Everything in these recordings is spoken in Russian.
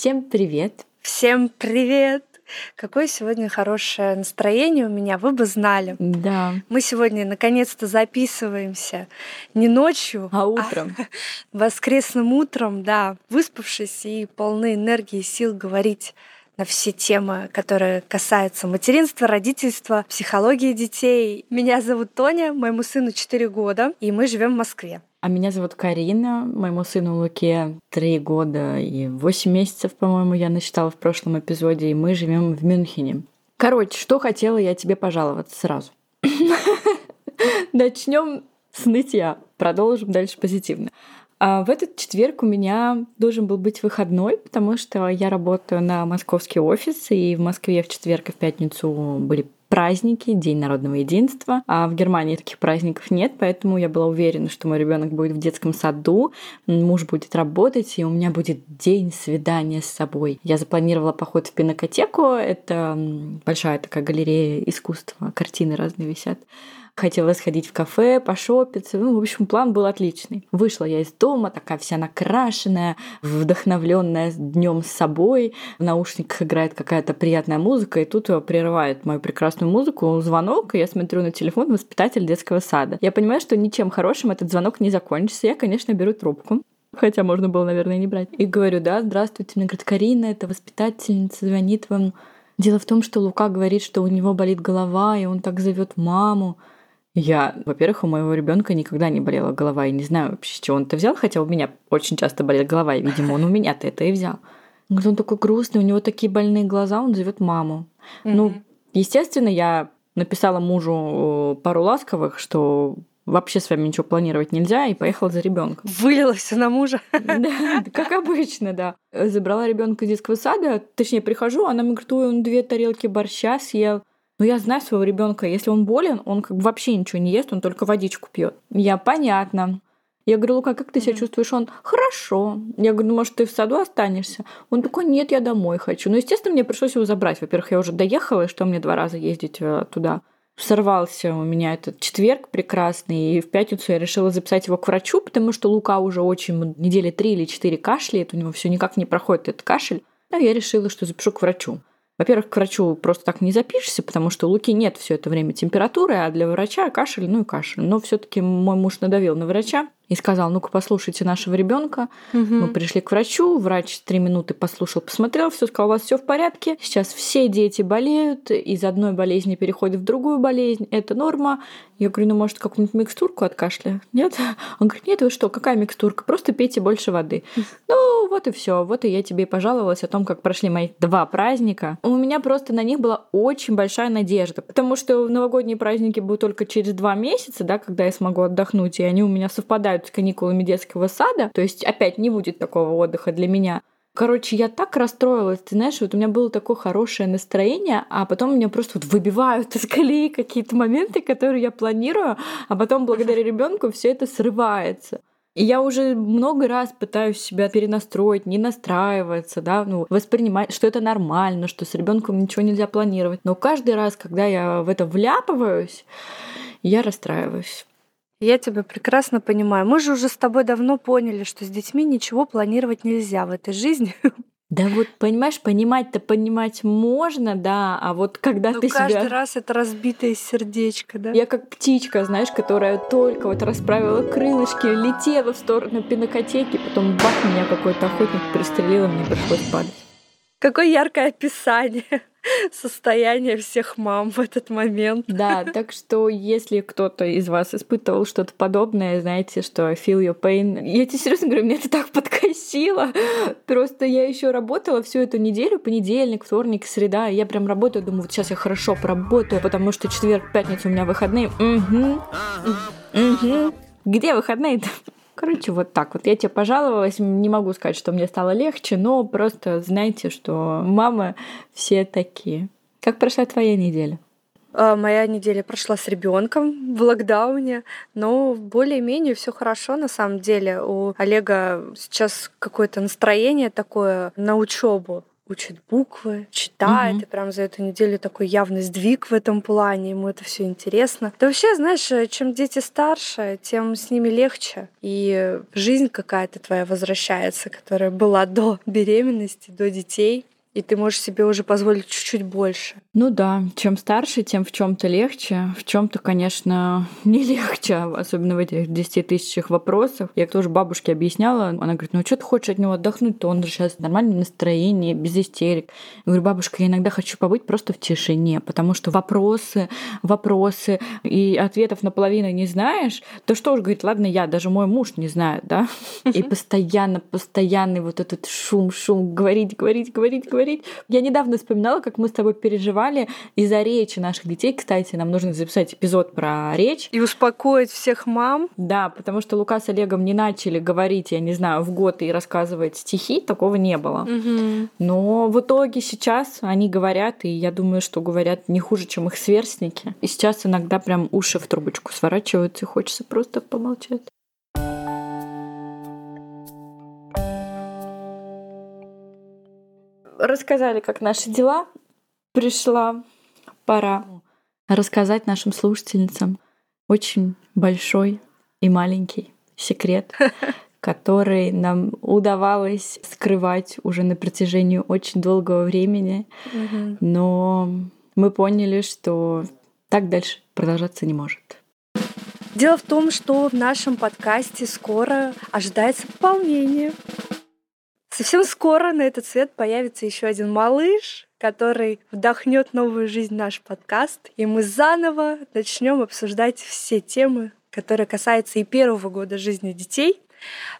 Всем привет! Всем привет! Какое сегодня хорошее настроение у меня, вы бы знали. Да. Мы сегодня наконец-то записываемся не ночью, а утром. А воскресным утром, да, выспавшись и полны энергии и сил говорить на все темы, которые касаются материнства, родительства, психологии детей. Меня зовут Тоня, моему сыну 4 года, и мы живем в Москве. А меня зовут Карина, моему сыну Луке три года и восемь месяцев, по-моему, я насчитала в прошлом эпизоде, и мы живем в Мюнхене. Короче, что хотела я тебе пожаловаться сразу. Начнем с нытья, продолжим дальше позитивно. А в этот четверг у меня должен был быть выходной, потому что я работаю на московский офис, и в Москве в четверг и в пятницу были праздники, День народного единства. А в Германии таких праздников нет, поэтому я была уверена, что мой ребенок будет в детском саду, муж будет работать, и у меня будет день свидания с собой. Я запланировала поход в пинокотеку. Это большая такая галерея искусства, картины разные висят. Хотела сходить в кафе, пошопиться. Ну, в общем, план был отличный. Вышла я из дома, такая вся накрашенная, вдохновленная днем с собой. В наушниках играет какая-то приятная музыка, и тут прерывает мою прекрасную музыку звонок, и я смотрю на телефон воспитатель детского сада. Я понимаю, что ничем хорошим этот звонок не закончится. Я, конечно, беру трубку. Хотя можно было, наверное, не брать. И говорю, да, здравствуйте. Мне говорит, Карина, это воспитательница, звонит вам. Дело в том, что Лука говорит, что у него болит голова, и он так зовет маму. Я, во-первых, у моего ребенка никогда не болела голова, и не знаю вообще, с чего он это взял, хотя у меня очень часто болит голова, и, видимо, он у меня-то это и взял. Он такой грустный, у него такие больные глаза, он зовет маму. Mm-hmm. Ну, естественно, я написала мужу э, пару ласковых, что вообще с вами ничего планировать нельзя, и поехала за ребенком. Вылилась на мужа. Да, как обычно, да. Забрала ребенка из детского сада, точнее, прихожу, она мне говорит, ой, он две тарелки борща съел. Но я знаю своего ребенка, если он болен, он как бы вообще ничего не ест, он только водичку пьет. Я понятно. Я говорю, Лука, как ты себя чувствуешь? Он, хорошо. Я говорю, ну, может, ты в саду останешься? Он такой, нет, я домой хочу. Ну, естественно, мне пришлось его забрать. Во-первых, я уже доехала, что мне два раза ездить э, туда. Сорвался у меня этот четверг прекрасный, и в пятницу я решила записать его к врачу, потому что Лука уже очень недели три или четыре кашляет, у него все никак не проходит этот кашель. Но я решила, что запишу к врачу. Во-первых, к врачу просто так не запишешься, потому что у Луки нет все это время температуры, а для врача кашель, ну и кашель. Но все-таки мой муж надавил на врача и сказал, ну-ка послушайте нашего ребенка. Угу. Мы пришли к врачу, врач три минуты послушал, посмотрел, все сказал, у вас все в порядке. Сейчас все дети болеют, из одной болезни переходят в другую болезнь, это норма. Я говорю, ну, может, какую-нибудь микстурку от кашля? Нет? Он говорит, нет, вы что, какая микстурка? Просто пейте больше воды. Ну, вот и все. Вот и я тебе пожаловалась о том, как прошли мои два праздника. У меня просто на них была очень большая надежда, потому что новогодние праздники будут только через два месяца, да, когда я смогу отдохнуть, и они у меня совпадают с каникулами детского сада. То есть опять не будет такого отдыха для меня. Короче, я так расстроилась, ты знаешь, вот у меня было такое хорошее настроение, а потом меня просто вот выбивают из колеи какие-то моменты, которые я планирую, а потом благодаря ребенку все это срывается. И я уже много раз пытаюсь себя перенастроить, не настраиваться, да, ну, воспринимать, что это нормально, что с ребенком ничего нельзя планировать. Но каждый раз, когда я в это вляпываюсь, я расстраиваюсь. Я тебя прекрасно понимаю. Мы же уже с тобой давно поняли, что с детьми ничего планировать нельзя в этой жизни. Да вот, понимаешь, понимать-то понимать можно, да, а вот когда Но ты каждый себя... раз это разбитое сердечко, да? Я как птичка, знаешь, которая только вот расправила крылышки, летела в сторону пинокотеки, потом бах, меня какой-то охотник пристрелил, и мне пришлось падать. Какое яркое описание состояние всех мам в этот момент. Да, так что если кто-то из вас испытывал что-то подобное, знаете, что feel your pain. Я тебе серьезно говорю, мне это так подкосило. Просто я еще работала всю эту неделю, понедельник, вторник, среда. И я прям работаю, думаю, вот сейчас я хорошо поработаю, потому что четверг, пятница у меня выходные. Угу. Угу. Где выходные-то? Короче, вот так вот. Я тебе пожаловалась. Не могу сказать, что мне стало легче, но просто знайте, что мамы все такие. Как прошла твоя неделя? А, моя неделя прошла с ребенком в локдауне, но более-менее все хорошо на самом деле. У Олега сейчас какое-то настроение такое на учебу учит буквы, читает, Мгм. и прям за эту неделю такой явный сдвиг в этом плане, ему это все интересно. Да вообще, знаешь, э, чем дети старше, тем с ними легче. И жизнь какая-то твоя возвращается, которая была до беременности, до детей. И ты можешь себе уже позволить чуть-чуть больше. Ну да, чем старше, тем в чем-то легче. В чем-то, конечно, не легче, особенно в этих 10 тысячах вопросов. Я тоже бабушке объясняла, она говорит, ну что ты хочешь от него отдохнуть, то он же сейчас в нормальном настроении, без истерик. Я говорю, бабушка, я иногда хочу побыть просто в тишине, потому что вопросы, вопросы, и ответов наполовину не знаешь, то что уж, говорит, ладно, я, даже мой муж не знает, да? И постоянно, постоянный вот этот шум, шум, говорить, говорить, говорить, говорить. Я недавно вспоминала, как мы с тобой переживали из-за речи наших детей. Кстати, нам нужно записать эпизод про речь. И успокоить всех мам. Да, потому что Лука с Олегом не начали говорить, я не знаю, в год и рассказывать стихи, такого не было. Мгм. Но в итоге сейчас они говорят, и я думаю, что говорят не хуже, чем их сверстники. И сейчас иногда прям уши в трубочку сворачиваются, и хочется просто помолчать. Рассказали, как наши дела. Пришла пора рассказать нашим слушательницам очень большой и маленький секрет, который нам удавалось скрывать уже на протяжении очень долгого времени, но мы поняли, что так дальше продолжаться не может. Дело в том, что в нашем подкасте скоро ожидается пополнение. Совсем скоро на этот свет появится еще один малыш, который вдохнет новую жизнь в наш подкаст, и мы заново начнем обсуждать все темы, которые касаются и первого года жизни детей,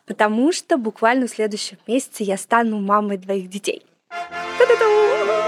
потому что буквально в следующем месяце я стану мамой двоих детей. Та-да-дам!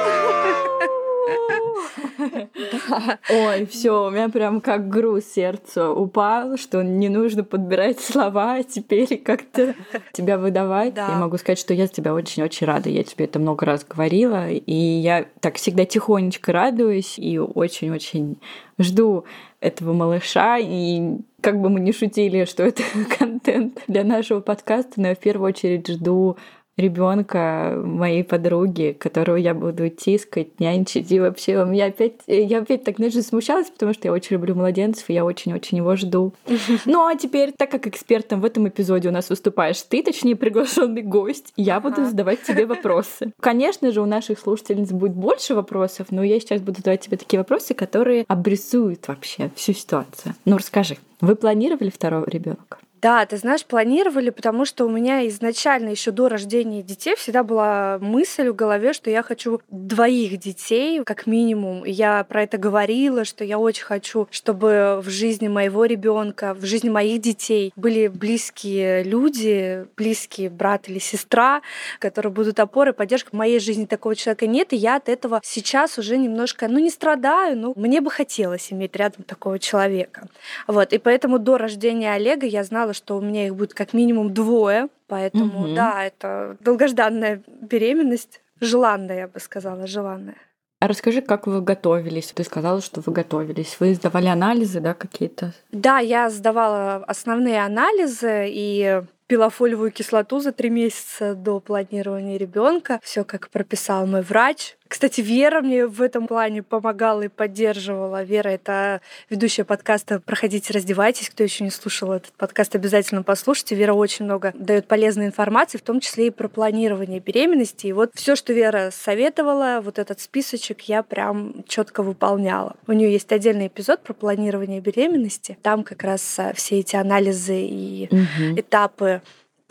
Ой, все, у меня прям как груз сердца упал, что не нужно подбирать слова, а теперь как-то тебя выдавать. Да. Я могу сказать, что я тебя очень-очень рада. Я тебе это много раз говорила, и я так всегда тихонечко радуюсь и очень-очень жду этого малыша. И как бы мы ни шутили, что это контент для нашего подкаста, но я в первую очередь жду ребенка моей подруги, которого я буду тискать, нянчить. И вообще у меня опять... Я опять так, знаешь, смущалась, потому что я очень люблю младенцев, и я очень-очень его жду. Ну а теперь, так как экспертом в этом эпизоде у нас выступаешь ты, точнее приглашенный гость, я буду задавать тебе вопросы. Конечно же, у наших слушательниц будет больше вопросов, но я сейчас буду задавать тебе такие вопросы, которые обрисуют вообще всю ситуацию. Ну расскажи, вы планировали второго ребенка? Да, ты знаешь, планировали, потому что у меня изначально еще до рождения детей всегда была мысль в голове, что я хочу двоих детей, как минимум. Я про это говорила, что я очень хочу, чтобы в жизни моего ребенка, в жизни моих детей были близкие люди, близкий брат или сестра, которые будут опорой, поддержкой. В моей жизни такого человека нет, и я от этого сейчас уже немножко, ну, не страдаю, но мне бы хотелось иметь рядом такого человека. Вот, и поэтому до рождения Олега я знала, что у меня их будет как минимум двое, поэтому, Мгм. да, это долгожданная беременность, желанная, я бы сказала, желанная. А расскажи, как вы готовились? Ты сказала, что вы готовились. Вы сдавали анализы, да, какие-то? Да, я сдавала основные анализы и пила фолиевую кислоту за три месяца до планирования ребенка. Все как прописал мой врач. Кстати, Вера мне в этом плане помогала и поддерживала. Вера — это ведущая подкаста «Проходите, раздевайтесь». Кто еще не слушал этот подкаст, обязательно послушайте. Вера очень много дает полезной информации, в том числе и про планирование беременности. И вот все, что Вера советовала, вот этот списочек я прям четко выполняла. У нее есть отдельный эпизод про планирование беременности. Там как раз а, все эти анализы и Мгм. этапы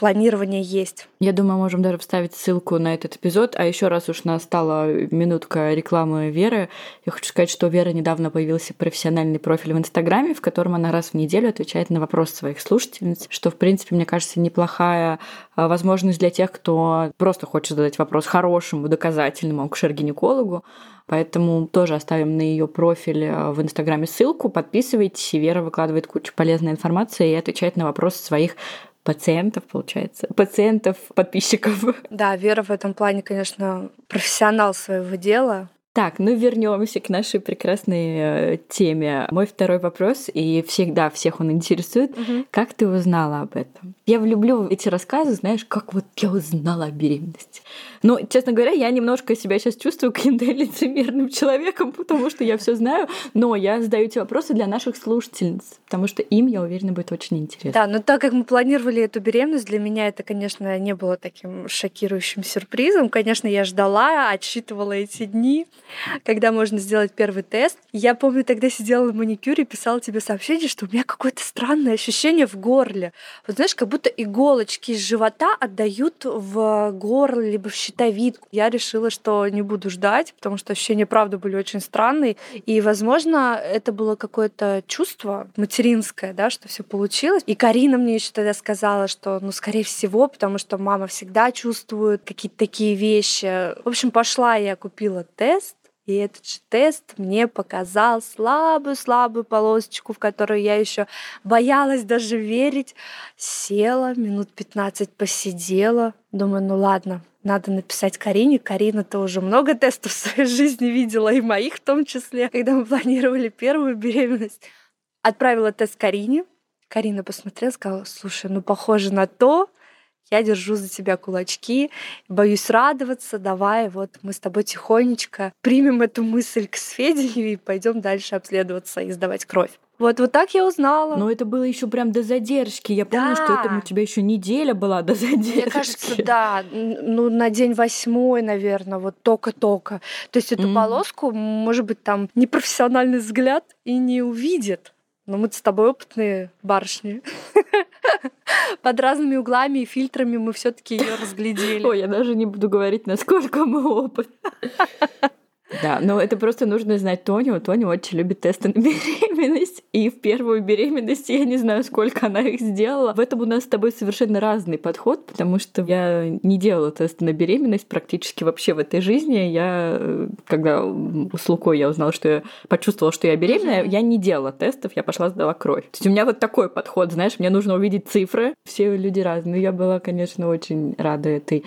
планирования есть. Я думаю, можем даже вставить ссылку на этот эпизод. А еще раз уж настала минутка рекламы Веры, я хочу сказать, что у Веры недавно появился профессиональный профиль в Инстаграме, в котором она раз в неделю отвечает на вопросы своих слушательниц, что, в принципе, мне кажется, неплохая а, возможность для тех, кто просто хочет задать вопрос хорошему, доказательному акушер-гинекологу. Поэтому тоже оставим на ее профиль а, в Инстаграме ссылку. Подписывайтесь. Вера выкладывает кучу полезной информации и отвечает на вопросы своих пациентов, получается. Пациентов, подписчиков. Да, Вера в этом плане, конечно, профессионал своего дела. Так, ну вернемся к нашей прекрасной э, теме. Мой второй вопрос, и всегда всех он интересует. Угу. Как ты узнала об этом? Я люблю эти рассказы, знаешь, как вот я узнала о беременности. Но, честно говоря, я немножко себя сейчас чувствую каким-то лицемерным человеком, потому что я все знаю, но я задаю эти вопросы для наших слушательниц, потому что им, я уверена, будет очень интересно. Да, но так как мы планировали эту беременность, для меня это, конечно, не было таким шокирующим сюрпризом. Конечно, я ждала, отсчитывала эти дни, когда можно сделать первый тест. Я помню, тогда сидела на маникюре и писала тебе сообщение, что у меня какое-то странное ощущение в горле. Вот знаешь, как будто иголочки из живота отдают в горло, либо в щитовидку. Я решила, что не буду ждать, потому что ощущения, правда, были очень странные. И, возможно, это было какое-то чувство материнское, да, что все получилось. И Карина мне еще тогда сказала, что, ну, скорее всего, потому что мама всегда чувствует какие-то такие вещи. В общем, пошла я купила тест, и этот же тест мне показал слабую-слабую полосочку, в которую я еще боялась даже верить. Села, минут 15 посидела. Думаю, ну ладно, надо написать Карине. Карина-то уже много тестов в своей жизни видела, и моих в том числе, когда мы планировали первую беременность. Отправила тест Карине. Карина посмотрела, сказала, слушай, ну похоже на то, я держу за тебя кулачки, боюсь радоваться, давай, вот мы с тобой тихонечко примем эту мысль к сведению и пойдем дальше обследоваться и сдавать кровь. Вот, вот так я узнала. Но это было еще прям до задержки. Я помню, да. что это у тебя еще неделя была до задержки. Мне кажется, да. Ну, на день восьмой, наверное, вот только-только. То есть эту mm. полоску, может быть, там непрофессиональный взгляд и не увидит. Но мы с тобой опытные барышни. Под разными углами и фильтрами мы все-таки ее разглядели. Ой, я даже не буду говорить, насколько мы опытны. Да, но это просто нужно знать Тоню. Тоня очень любит тесты на беременность. И в первую беременность я не знаю, сколько она их сделала. В этом у нас с тобой совершенно разный подход, потому что я не делала тесты на беременность практически вообще в этой жизни. Я, когда с Лукой я узнала, что я почувствовала, что я беременная, я не делала тестов, я пошла сдала кровь. То есть у меня вот такой подход, знаешь, мне нужно увидеть цифры. Все люди разные. Я была, конечно, очень рада этой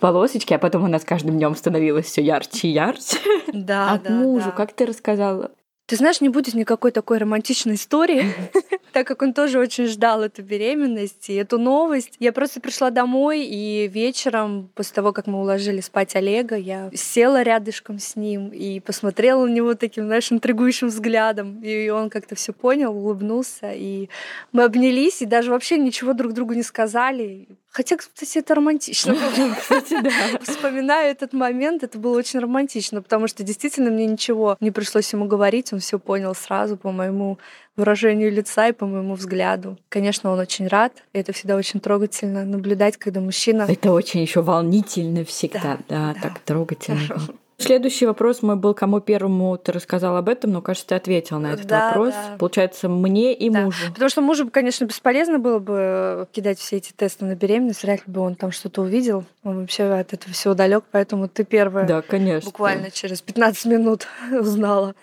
полосочки, а потом она с каждым днем становилась все ярче и ярче. Да, а да, мужу, да. как ты рассказала, ты знаешь, не будет никакой такой романтичной истории, так как он тоже очень ждал эту беременность и эту новость. Я просто пришла домой, и вечером, после того, как мы уложили спать Олега, я села рядышком с ним и посмотрела на него таким, знаешь, интригующим взглядом. И он как-то все понял, улыбнулся, и мы обнялись, и даже вообще ничего друг другу не сказали. Хотя, кстати, это романтично. Вспоминаю этот момент, это было очень романтично, потому что действительно мне ничего не пришлось ему говорить, он все понял сразу по моему выражению лица и по моему взгляду. Конечно, он очень рад, и это всегда очень трогательно наблюдать, когда мужчина... Это очень еще волнительно всегда, да, да, да. так трогательно. Следующий вопрос мой был, кому первому ты рассказал об этом, но, кажется, ты ответил на этот да, вопрос. Да. Получается, мне и да. мужу. Потому что мужу, конечно, бесполезно было бы кидать все эти тесты на беременность, вряд ли бы он там что-то увидел. Он вообще от этого всего далек, поэтому ты первая. Да, конечно. Буквально через 15 минут узнала.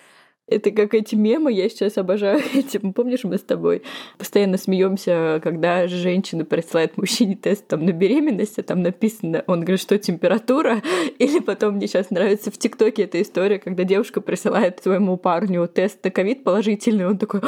Это как эти мемы, я сейчас обожаю эти. Помнишь, мы с тобой постоянно смеемся, когда женщина присылает мужчине тест там, на беременность, а там написано, он говорит, что температура, или потом мне сейчас нравится в ТикТоке эта история, когда девушка присылает своему парню тест на ковид положительный, он такой,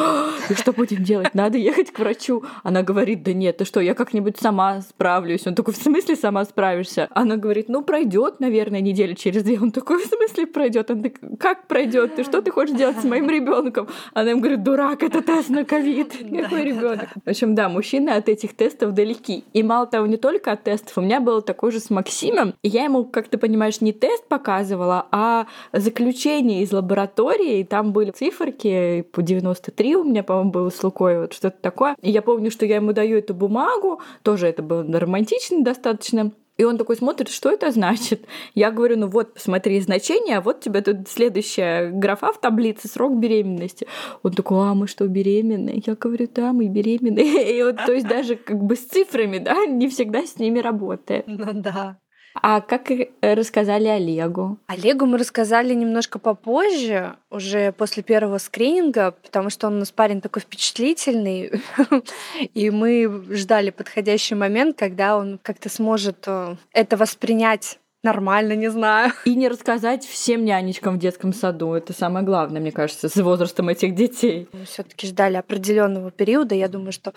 и что будем делать? Надо ехать к врачу. Она говорит, да нет, ты что, я как-нибудь сама справлюсь. Он такой, в смысле сама справишься? Она говорит, ну пройдет, наверное, неделю через две. Он такой, в смысле пройдет? Он такой, как пройдет? Ты что ты хочешь делать? Делать с моим ребенком? Она им говорит, дурак, это тест на ковид. Какой ребенок? В общем, да, мужчины от этих тестов далеки. И мало того, не только от тестов, у меня было такое же с Максимом. И я ему, как ты понимаешь, не тест показывала, а заключение из лаборатории. И там были циферки по 93 у меня, по-моему, было с Лукой, вот что-то такое. И я помню, что я ему даю эту бумагу, тоже это было романтично достаточно. И он такой смотрит, что это значит. Я говорю, ну вот, посмотри значение, а вот тебе тут следующая графа в таблице, срок беременности. Он такой, а мы что, беременны? Я говорю, да, мы беременны. И вот, то есть даже как бы с цифрами, да, не всегда с ними работает. Ну да. А как рассказали Олегу? Олегу мы рассказали немножко попозже, уже после первого скрининга, потому что он у нас парень такой впечатлительный, и мы ждали подходящий момент, когда он как-то сможет э, это воспринять нормально, не знаю. И не рассказать всем нянечкам в детском саду. Это самое главное, мне кажется, с возрастом этих детей. Мы все-таки ждали определенного периода. Я думаю, что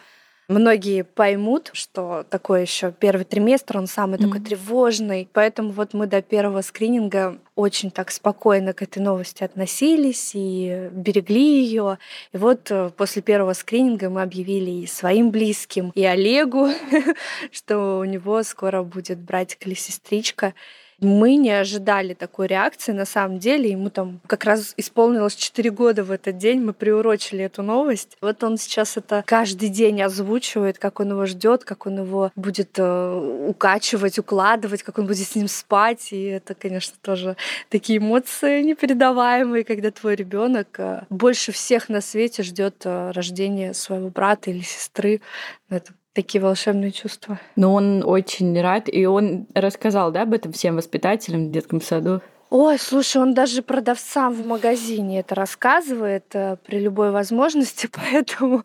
Многие поймут, что такой еще первый триместр, он самый mm-hmm. такой тревожный. Поэтому вот мы до первого скрининга очень так спокойно к этой новости относились и берегли ее. И вот э, после первого скрининга мы объявили и своим близким, и Олегу, что у него скоро будет братик или сестричка. Мы не ожидали такой реакции. На самом деле, ему там как раз исполнилось 4 года в этот день. Мы приурочили эту новость. Вот он сейчас это каждый день озвучивает, как он его ждет, как он его будет э, укачивать, укладывать, как он будет с ним спать. И это, конечно, тоже такие эмоции непередаваемые, когда твой ребенок э, больше всех на свете ждет э, рождения своего брата или сестры. Это такие волшебные чувства. Но он очень рад, и он рассказал, да, об этом всем воспитателям в детском саду? Ой, слушай, он даже продавцам в магазине это рассказывает э, при любой возможности, поэтому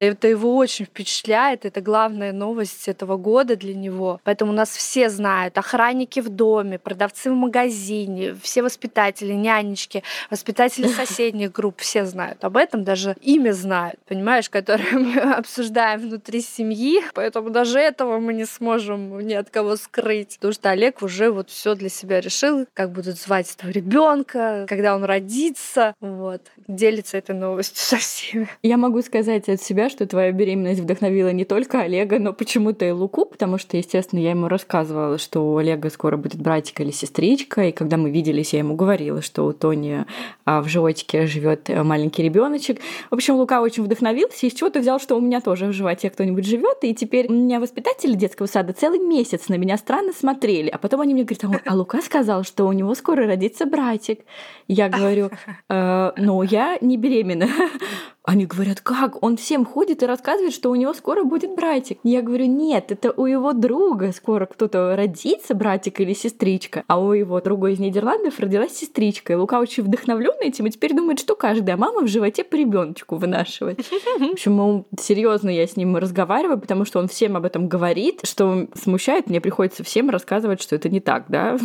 это его очень впечатляет, это главная новость этого года для него. Поэтому нас все знают, охранники в доме, продавцы в магазине, все воспитатели, нянечки, воспитатели соседних групп, все знают об этом, даже имя знают, понимаешь, которое мы обсуждаем внутри семьи, поэтому даже этого мы не сможем ни от кого скрыть, потому что Олег уже вот все для себя решил, как будут звать этого ребенка, когда он родится, вот, делится этой новостью со всеми. Я могу сказать от себя, что твоя беременность вдохновила не только Олега, но почему-то и Луку, потому что, естественно, я ему рассказывала, что у Олега скоро будет братик или сестричка, и когда мы виделись, я ему говорила, что у Тони а, в животике живет э, маленький ребеночек. В общем, Лука очень вдохновился, и с чего-то взял, что у меня тоже в животе кто-нибудь живет, и теперь у меня воспитатели детского сада целый месяц на меня странно смотрели, а потом они мне говорят, а, а Лука сказал, что у него скоро родится братик. Я говорю, э, ну, я не беременна. Они говорят, как? Он всем ходит и рассказывает, что у него скоро будет братик. Я говорю, нет, это у его друга скоро кто-то родится, братик или сестричка, а у его друга из Нидерландов родилась сестричка. И Лука очень вдохновлен этим и теперь думает, что каждая мама в животе по ребеночку вынашивает. В общем, ну, серьезно я с ним разговариваю, потому что он всем об этом говорит, что смущает, мне приходится всем рассказывать, что это не так, да?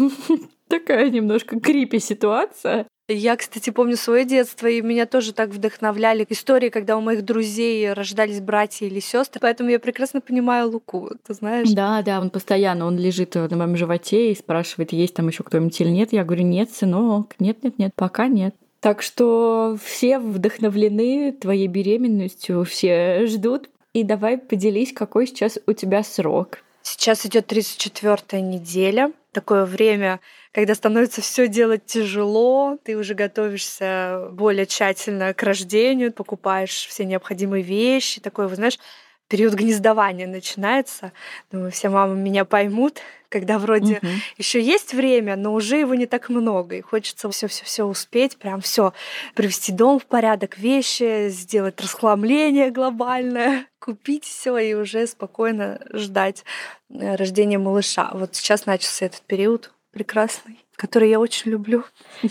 Такая немножко крипи ситуация. Я, кстати, помню свое детство, и меня тоже так вдохновляли истории, когда у моих друзей рождались братья или сестры. Поэтому я прекрасно понимаю Луку, ты знаешь. Да, да, он постоянно, он лежит на моем животе и спрашивает, есть там еще кто-нибудь или нет. Я говорю, нет, сынок, нет, нет, нет, пока нет. Так что все вдохновлены твоей беременностью, все ждут. И давай поделись, какой сейчас у тебя срок. Сейчас идет 34 неделя. Такое время, когда становится все делать тяжело, ты уже готовишься более тщательно к рождению, покупаешь все необходимые вещи, такой, вы знаешь, период гнездования начинается. Думаю, все мамы меня поймут, когда вроде угу. еще есть время, но уже его не так много, и хочется все-все-все успеть, прям все привести дом в порядок, вещи, сделать расхламление глобальное, купить все и уже спокойно ждать э, рождения малыша. Вот сейчас начался этот период прекрасный который я очень люблю.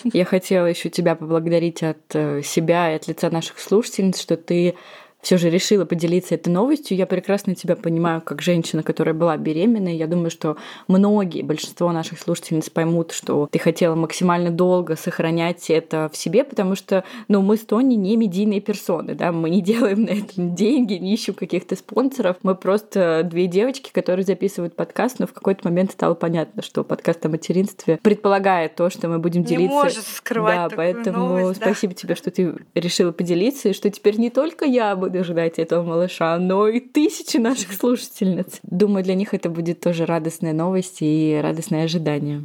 Я хотела еще тебя поблагодарить от э, себя и от лица наших слушательниц, что ты все же решила поделиться этой новостью. Я прекрасно тебя понимаю, как женщина, которая была беременной. Я думаю, что многие, большинство наших слушательниц поймут, что ты хотела максимально долго сохранять это в себе, потому что ну, мы с Тони не медийные персоны, да, мы не делаем на этом деньги, не ищем каких-то спонсоров. Мы просто две девочки, которые записывают подкаст, но в какой-то момент стало понятно, что подкаст о материнстве предполагает то, что мы будем делиться. Не может скрывать Да, поэтому новость, спасибо да. тебе, что ты решила поделиться, и что теперь не только я буду буду ждать этого малыша, но и тысячи наших слушательниц. Думаю, для них это будет тоже радостная новость и радостное ожидание.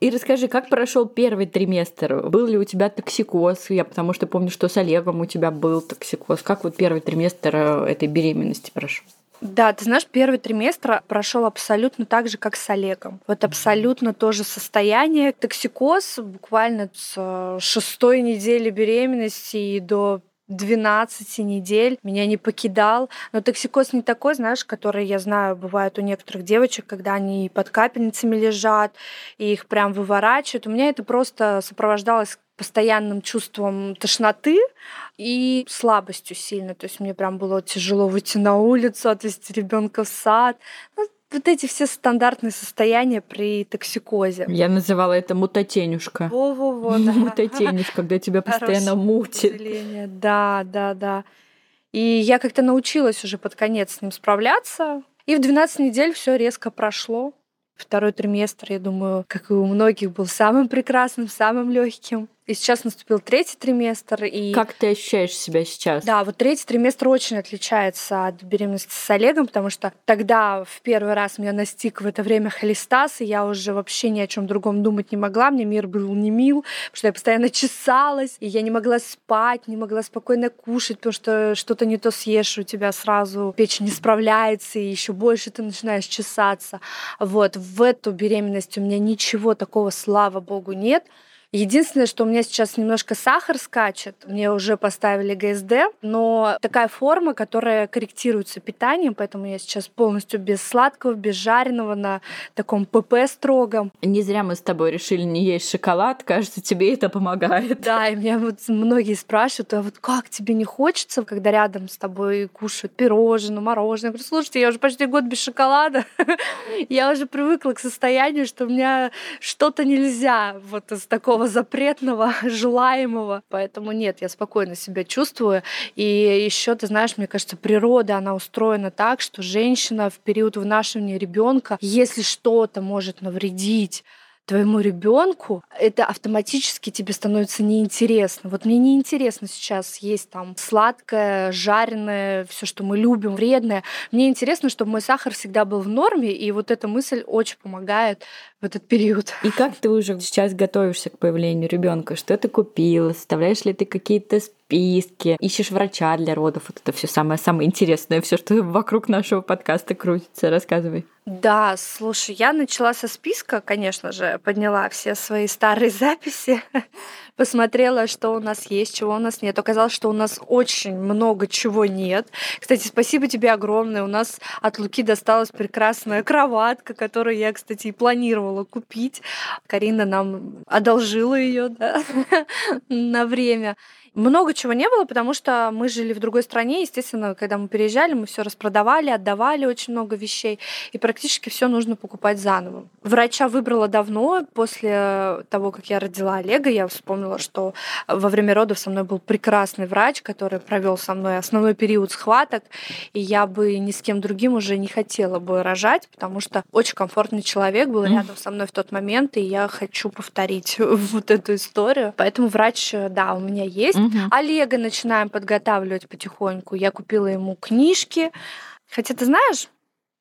И расскажи, как прошел первый триместр? Был ли у тебя токсикоз? Я потому что помню, что с Олегом у тебя был токсикоз. Как вот первый триместр э, этой беременности прошел? Да, ты знаешь, первый триместр прошел абсолютно так же, как с Олегом. Вот абсолютно то же состояние. Токсикоз буквально с э, шестой недели беременности и до 12 недель меня не покидал. Но токсикоз не такой, знаешь, который, я знаю, бывает у некоторых девочек, когда они под капельницами лежат, и их прям выворачивают. У меня это просто сопровождалось постоянным чувством тошноты и слабостью сильно. То есть мне прям было тяжело выйти на улицу, отвезти ребенка в сад. Ну, вот эти все стандартные состояния при токсикозе. Я называла это мутатенюшка. Во-во-во, да. Мутатенюшка, когда тебя постоянно Хорошее мутит. Да, да, да. И я как-то научилась уже под конец с ним справляться. И в 12 недель все резко прошло. Второй триместр, я думаю, как и у многих, был самым прекрасным, самым легким. И сейчас наступил третий триместр. И... Как ты ощущаешь себя сейчас? Да, вот третий триместр очень отличается от беременности с Олегом, потому что тогда в первый раз меня настиг в это время холестаз, и я уже вообще ни о чем другом думать не могла. Мне мир был не мил, потому что я постоянно чесалась, и я не могла спать, не могла спокойно кушать, потому что что-то не то съешь, у тебя сразу печень не справляется, и еще больше ты начинаешь чесаться. Вот, в эту беременность у меня ничего такого, слава богу, нет. Единственное, что у меня сейчас немножко сахар скачет, мне уже поставили ГСД, но такая форма, которая корректируется питанием, поэтому я сейчас полностью без сладкого, без жареного, на таком ПП строгом. Не зря мы с тобой решили не есть шоколад. Кажется, тебе это помогает. Да, и меня вот многие спрашивают, а вот как тебе не хочется, когда рядом с тобой кушают пирожное, мороженое? Я говорю, слушайте, я уже почти год без шоколада. Я уже привыкла к состоянию, что у меня что-то нельзя вот из такого запретного, желаемого. Поэтому нет, я спокойно себя чувствую. И еще, ты знаешь, мне кажется, природа, она устроена так, что женщина в период вынашивания ребенка, если что-то может навредить твоему ребенку, это автоматически тебе становится неинтересно. Вот мне неинтересно сейчас есть там сладкое, жареное, все, что мы любим, вредное. Мне интересно, чтобы мой сахар всегда был в норме, и вот эта мысль очень помогает в этот период. И как ты уже сейчас готовишься к появлению ребенка? Что ты купила? Составляешь ли ты какие-то? Ищешь врача для родов? Вот это все самое самое интересное, все, что вокруг нашего подкаста крутится. Рассказывай. Да, слушай, я начала со списка, конечно же, подняла все свои старые записи, посмотрела, что у нас есть, чего у нас нет. Оказалось, что у нас очень много чего нет. Кстати, спасибо тебе огромное. У нас от Луки досталась прекрасная кроватка, которую я, кстати, и планировала купить. Карина нам одолжила ее да, на время. Много чего не было, потому что мы жили в другой стране. Естественно, когда мы переезжали, мы все распродавали, отдавали очень много вещей, и практически все нужно покупать заново. Врача выбрала давно. После того, как я родила Олега, я вспомнила, что во время родов со мной был прекрасный врач, который провел со мной основной период схваток, и я бы ни с кем другим уже не хотела бы рожать, потому что очень комфортный человек был рядом со мной в тот момент, и я хочу повторить вот эту историю. Поэтому врач, да, у меня есть. Мгм. Олега начинаем подготавливать потихоньку. Я купила ему книжки. Хотя, ты знаешь,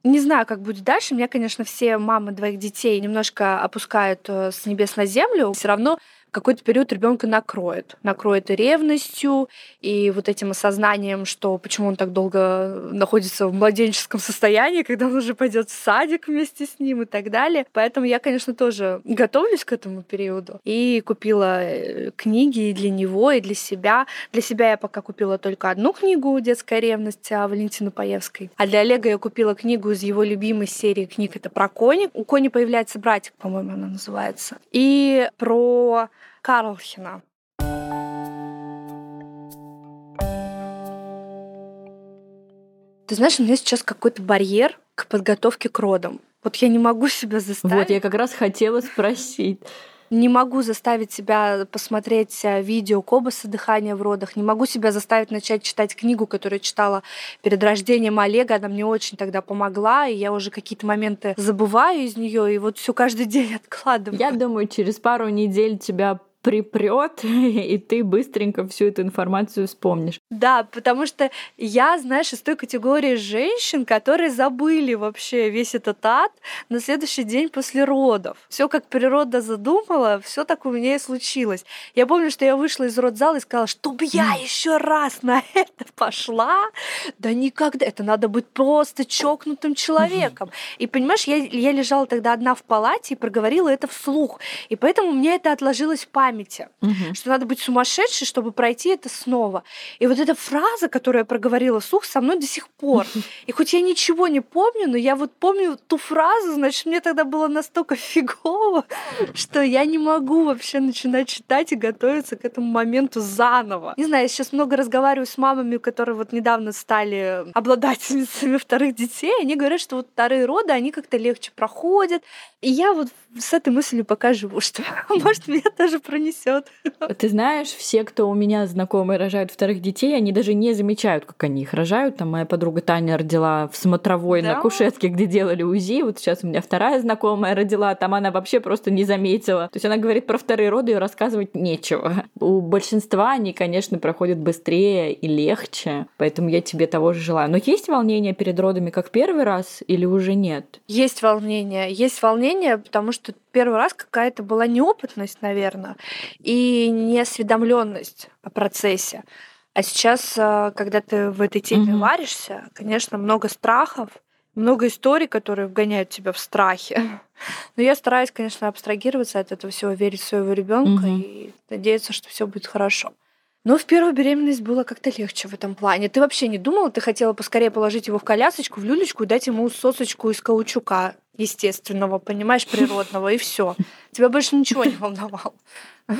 не знаю, как будет дальше. Меня, конечно, все мамы двоих детей немножко опускают э, с небес на землю. Все равно какой-то период ребенка накроет. Накроет и ревностью, и вот этим осознанием, что почему он так долго находится в младенческом состоянии, когда он уже пойдет в садик вместе с ним и так далее. Поэтому я, конечно, тоже готовлюсь к этому периоду. И купила э, книги и для него, и для себя. Для себя я пока купила только одну книгу «Детская ревность» Валентины Паевской. А для Олега я купила книгу из его любимой серии книг. Это про Кони. У Кони появляется братик, по-моему, она называется. И про Карлхина. Ты знаешь, у меня сейчас какой-то барьер к подготовке к родам. Вот я не могу себя заставить. Вот, я как раз хотела спросить. Не могу заставить себя посмотреть э, видео Кобаса «Дыхание в родах». Не могу себя заставить начать читать книгу, которую читала перед рождением Олега. Она мне очень тогда помогла, и я уже какие-то моменты забываю из нее, и вот все каждый день откладываю. Я думаю, через пару недель тебя припрет, и ты быстренько всю эту информацию вспомнишь. Да, потому что я, знаешь, из той категории женщин, которые забыли вообще весь этот ад на следующий день после родов. Все как природа задумала, все так у меня и случилось. Я помню, что я вышла из родзала и сказала, чтобы я еще раз на это пошла, да никогда. Это надо быть просто чокнутым человеком. И понимаешь, я, я лежала тогда одна в палате и проговорила это вслух. И поэтому мне это отложилось в памяти. Памяти, Мгм. что надо быть сумасшедшей, чтобы пройти это снова. И вот эта фраза, которую я проговорила слух, со мной до сих пор. И хоть я ничего не помню, но я вот помню ту фразу, значит, мне тогда было настолько фигово, что я не могу вообще начинать читать и готовиться к этому моменту заново. Не знаю, я сейчас много разговариваю с мамами, которые вот недавно стали обладательницами вторых детей. Они говорят, что вот вторые роды, они как-то легче проходят. И я вот с этой мыслью пока живу, что может меня тоже пронесет. Ты знаешь, все, кто у меня знакомые рожают вторых детей, они даже не замечают, как они их рожают. Там моя подруга Таня родила в смотровой на Да? кушетке, где делали УЗИ. Вот сейчас у меня вторая знакомая родила, там она вообще просто не заметила. То есть она говорит про вторые роды, и рассказывать нечего. У большинства они, конечно, проходят быстрее и легче, поэтому я тебе того же желаю. Но есть волнение перед родами как первый раз или уже нет? Есть волнение. Есть волнение, потому что первый раз какая-то была неопытность, наверное, и неосведомленность о процессе. А сейчас, а, когда ты в этой теме Мгм. варишься, конечно, много страхов, много историй, которые вгоняют тебя в страхи. Но я стараюсь, конечно, абстрагироваться от этого всего, верить в своего ребенка Мгм. и надеяться, что все будет хорошо. Но в первую беременность было как-то легче в этом плане. Ты вообще не думала, ты хотела поскорее положить его в колясочку, в люлечку и дать ему сосочку из каучука естественного, понимаешь, природного, и все. Тебя больше ничего не волновало.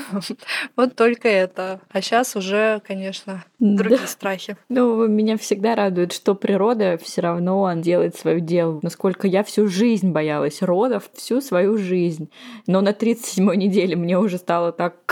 Вот только это. А сейчас уже, конечно, другие страхи. Ну, меня всегда радует, что природа все равно делает свое дело. Насколько я всю жизнь боялась родов, всю свою жизнь. Но на 37-й неделе мне уже стало так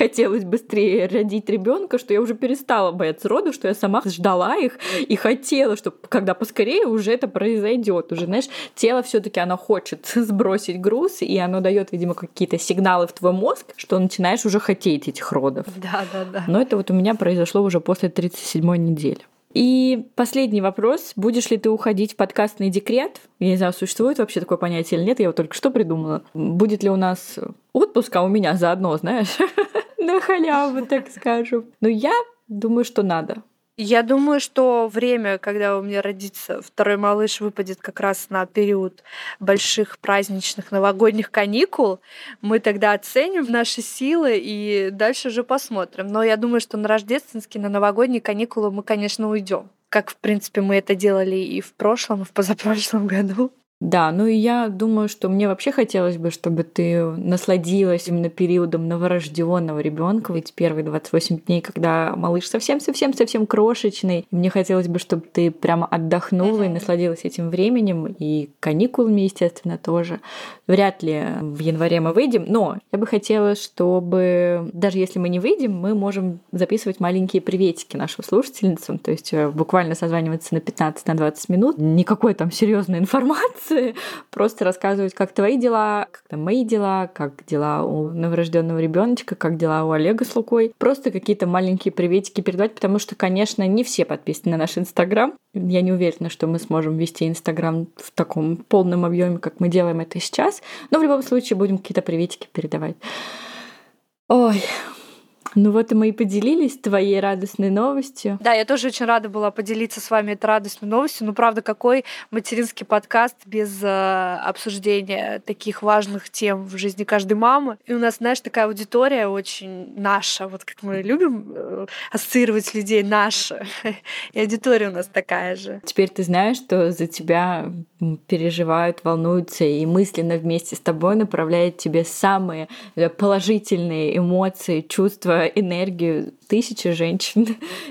хотелось быстрее родить ребенка, что я уже перестала бояться родов, что я сама ждала их и хотела, чтобы когда поскорее уже это произойдет. Уже, знаешь, тело все-таки оно хочет сбросить груз, и оно дает, видимо, какие-то сигналы в твой мозг, что начинаешь уже хотеть этих родов. Да, да, да. Но это вот у меня произошло уже после 37-й недели. И последний вопрос. Будешь ли ты уходить в подкастный декрет? Я не знаю, существует вообще такое понятие или нет, я его только что придумала. Будет ли у нас отпуск, а у меня заодно, знаешь, на халяву, так скажем. Но я думаю, что надо. Я думаю, что время, когда у меня родится второй малыш, выпадет как раз на период больших праздничных новогодних каникул. Мы тогда оценим наши силы и дальше уже посмотрим. Но я думаю, что на рождественские, на новогодние каникулы мы, конечно, уйдем. Как, в принципе, мы это делали и в прошлом, и в позапрошлом году. Да, ну и я думаю, что мне вообще хотелось бы, чтобы ты насладилась именно периодом новорожденного ребенка, ведь первые 28 дней, когда малыш совсем-совсем-совсем крошечный. Мне хотелось бы, чтобы ты прямо отдохнула и насладилась этим временем, и каникулами, естественно, тоже. Вряд ли в январе мы выйдем, но я бы хотела, чтобы даже если мы не выйдем, мы можем записывать маленькие приветики нашим слушательницам, то есть э, буквально созваниваться на 15-20 минут, никакой там серьезной информации, просто рассказывать, как твои дела, как там мои дела, как дела у новорожденного ребеночка, как дела у Олега с Лукой. Просто какие-то маленькие приветики передавать, потому что, конечно, не все подписаны на наш Инстаграм. Я не уверена, что мы сможем вести Инстаграм в таком полном объеме, как мы делаем это сейчас. Но в любом случае будем какие-то приветики передавать. Ой, ну вот и мы и поделились твоей радостной новостью. Да, я тоже очень рада была поделиться с вами этой радостной новостью. Ну, правда, какой материнский подкаст без э, обсуждения таких важных тем в жизни каждой мамы. И у нас, знаешь, такая аудитория очень наша, вот как мы любим э, ассоциировать людей наша. И аудитория у нас такая же. Теперь ты знаешь, что за тебя переживают, волнуются и мысленно вместе с тобой направляют тебе самые э, положительные эмоции, чувства, энергию тысячи женщин.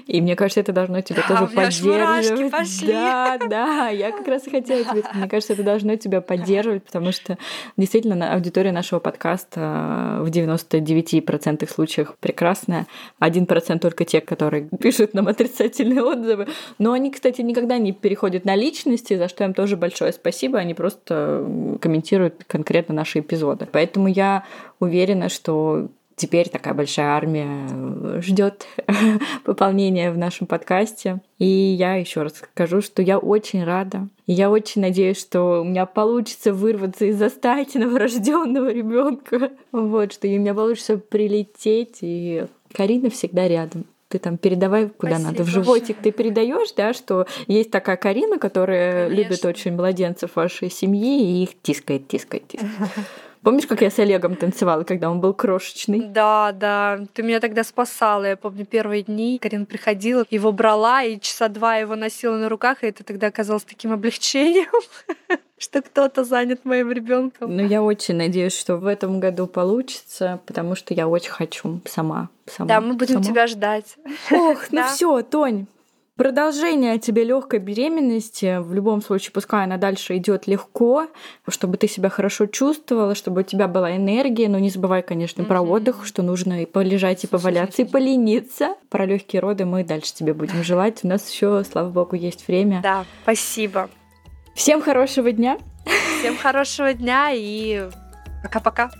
И мне кажется, это должно тебя Да, тоже поддерживать. пошли. Да, да, я как раз и хотела тебе. Мне кажется, это должно тебя поддерживать, потому что действительно аудитория нашего подкаста э, в 99% случаях прекрасная. Один процент только те, которые пишут нам отрицательные отзывы. Но они, кстати, никогда не переходят на личности, за что им тоже большое спасибо. Они просто комментируют конкретно наши эпизоды. Поэтому я уверена, что теперь такая большая армия ждет пополнения в нашем подкасте. И я еще раз скажу, что я очень рада. И я очень надеюсь, что у меня получится вырваться из застайки новорожденного ребенка. Вот, что и у меня получится прилететь. И Карина всегда рядом ты там передавай куда Спасибо. надо. В животик ты передаешь, да, что есть такая Карина, которая Конечно. любит очень младенцев вашей семьи и их тискает, тискает, тискает. Помнишь, как я с Олегом танцевала, когда он был крошечный? Да, да. Ты меня тогда спасала. Я помню первые дни. Карин приходила, его брала, и часа два его носила на руках, и это тогда оказалось таким облегчением что кто-то занят моим ребенком. Ну, я очень надеюсь, что в этом году получится, потому что я очень хочу сама. сама да, мы будем сама. тебя ждать. Ох, ну все, Тонь, Продолжение тебе легкой беременности, в любом случае, пускай она дальше идет легко, чтобы ты себя хорошо чувствовала, чтобы у тебя была энергия, но не забывай, конечно, mm-hmm. про отдых, что нужно и полежать, и поваляться, и полениться. Про легкие роды мы дальше тебе будем желать. У нас еще, слава богу, есть время. Да, спасибо. Всем хорошего дня. Всем хорошего дня и пока-пока.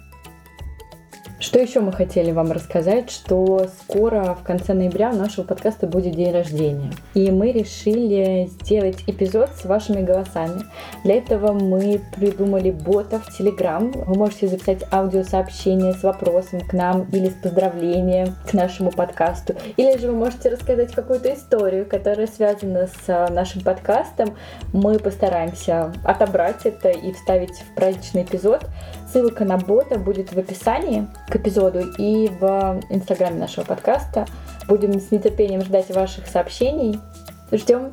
Что еще мы хотели вам рассказать, что скоро, в конце ноября, у нашего подкаста будет день рождения. И мы решили сделать эпизод с вашими голосами. Для этого мы придумали бота в Telegram. Вы можете записать аудиосообщение с вопросом к нам или с поздравлением к нашему подкасту. Или же вы можете рассказать какую-то историю, которая связана с а, нашим подкастом. Мы постараемся отобрать это и вставить в праздничный эпизод. Ссылка на бота будет в описании к эпизоду и в инстаграме нашего подкаста. Будем с нетерпением ждать ваших сообщений. Ждем